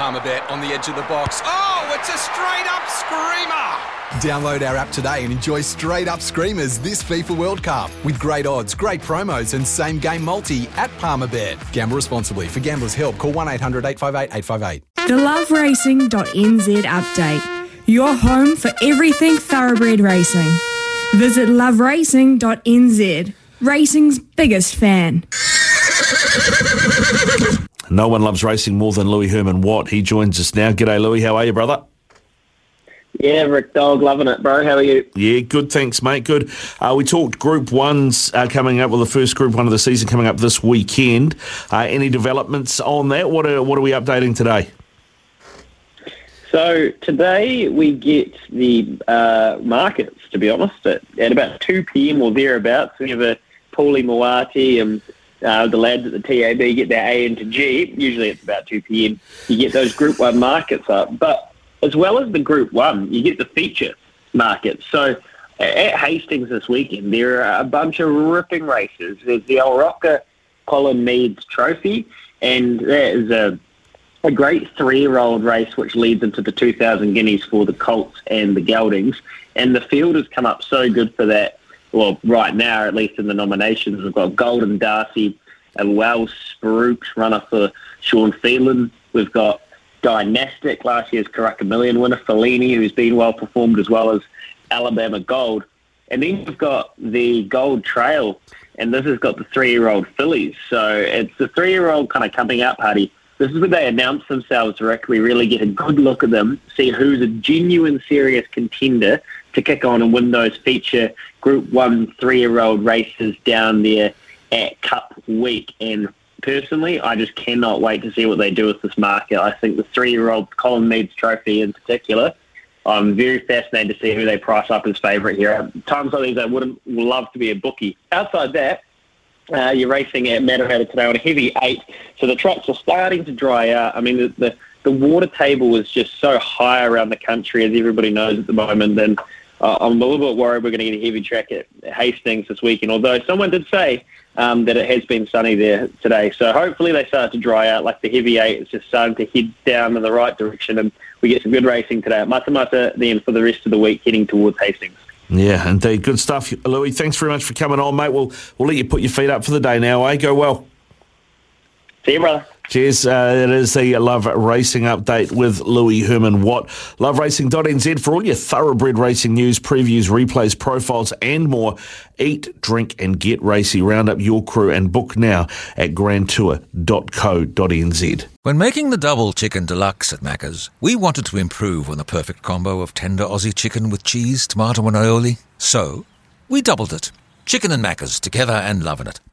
Palmerbet on the edge of the box. Oh, it's a straight up screamer! Download our app today and enjoy straight up screamers this FIFA World Cup with great odds, great promos, and same game multi at Palmerbet. Gamble responsibly. For gamblers' help, call 1 800 858 858. The loveracing.nz update. Your home for everything thoroughbred racing. Visit loveracing.nz. Racing's biggest fan. No one loves racing more than Louis Herman Watt. He joins us now. G'day, Louis. How are you, brother? Yeah, Rick Dog, loving it, bro. How are you? Yeah, good. Thanks, mate. Good. Uh, we talked Group Ones uh, coming up. Well, the first Group One of the season coming up this weekend. Uh, any developments on that? What are What are we updating today? So today we get the uh, markets. To be honest, at, at about two pm or thereabouts, we have a Paulie Moati and uh, the lads at the TAB get their A into G. Usually it's about 2 p.m. You get those Group 1 markets up. But as well as the Group 1, you get the feature markets. So at Hastings this weekend, there are a bunch of ripping races. There's the Rocker Colin Meads Trophy, and that is a, a great three-year-old race which leads into the 2,000 guineas for the Colts and the Geldings. And the field has come up so good for that well, right now, at least in the nominations, we've got Golden Darcy, and Wells Spruce runner for Sean Phelan. We've got Dynastic, last year's Karaka Million winner, Fellini, who's been well performed, as well as Alabama Gold. And then we've got the Gold Trail, and this has got the three-year-old fillies. So it's the three-year-old kind of coming out party. This is where they announce themselves directly, really get a good look at them, see who's a genuine, serious contender to kick on and win those feature Group 1 three-year-old races down there at Cup Week. And personally, I just cannot wait to see what they do with this market. I think the three-year-old Colin Meads Trophy in particular, I'm very fascinated to see who they price up as favourite here. Times like these, I wouldn't love to be a bookie. Outside that, uh, you're racing at Matamata today on a heavy eight, so the tracks are starting to dry out. I mean, the, the the water table is just so high around the country, as everybody knows at the moment. And uh, I'm a little bit worried we're going to get a heavy track at Hastings this weekend. Although someone did say um, that it has been sunny there today, so hopefully they start to dry out. Like the heavy eight is just starting to head down in the right direction, and we get some good racing today at Matamata. Then for the rest of the week, heading towards Hastings. Yeah, indeed. Good stuff, Louis. Thanks very much for coming on, mate. We'll we'll let you put your feet up for the day now. Eh? Go well. See you, brother. Cheers. Uh, it is the Love Racing update with Louis Herman Watt. LoveRacing.nz for all your thoroughbred racing news, previews, replays, profiles, and more. Eat, drink, and get racy. Round up your crew and book now at grandtour.co.nz. When making the double chicken deluxe at Macca's, we wanted to improve on the perfect combo of tender Aussie chicken with cheese, tomato, and aioli. So, we doubled it. Chicken and Macca's together and loving it.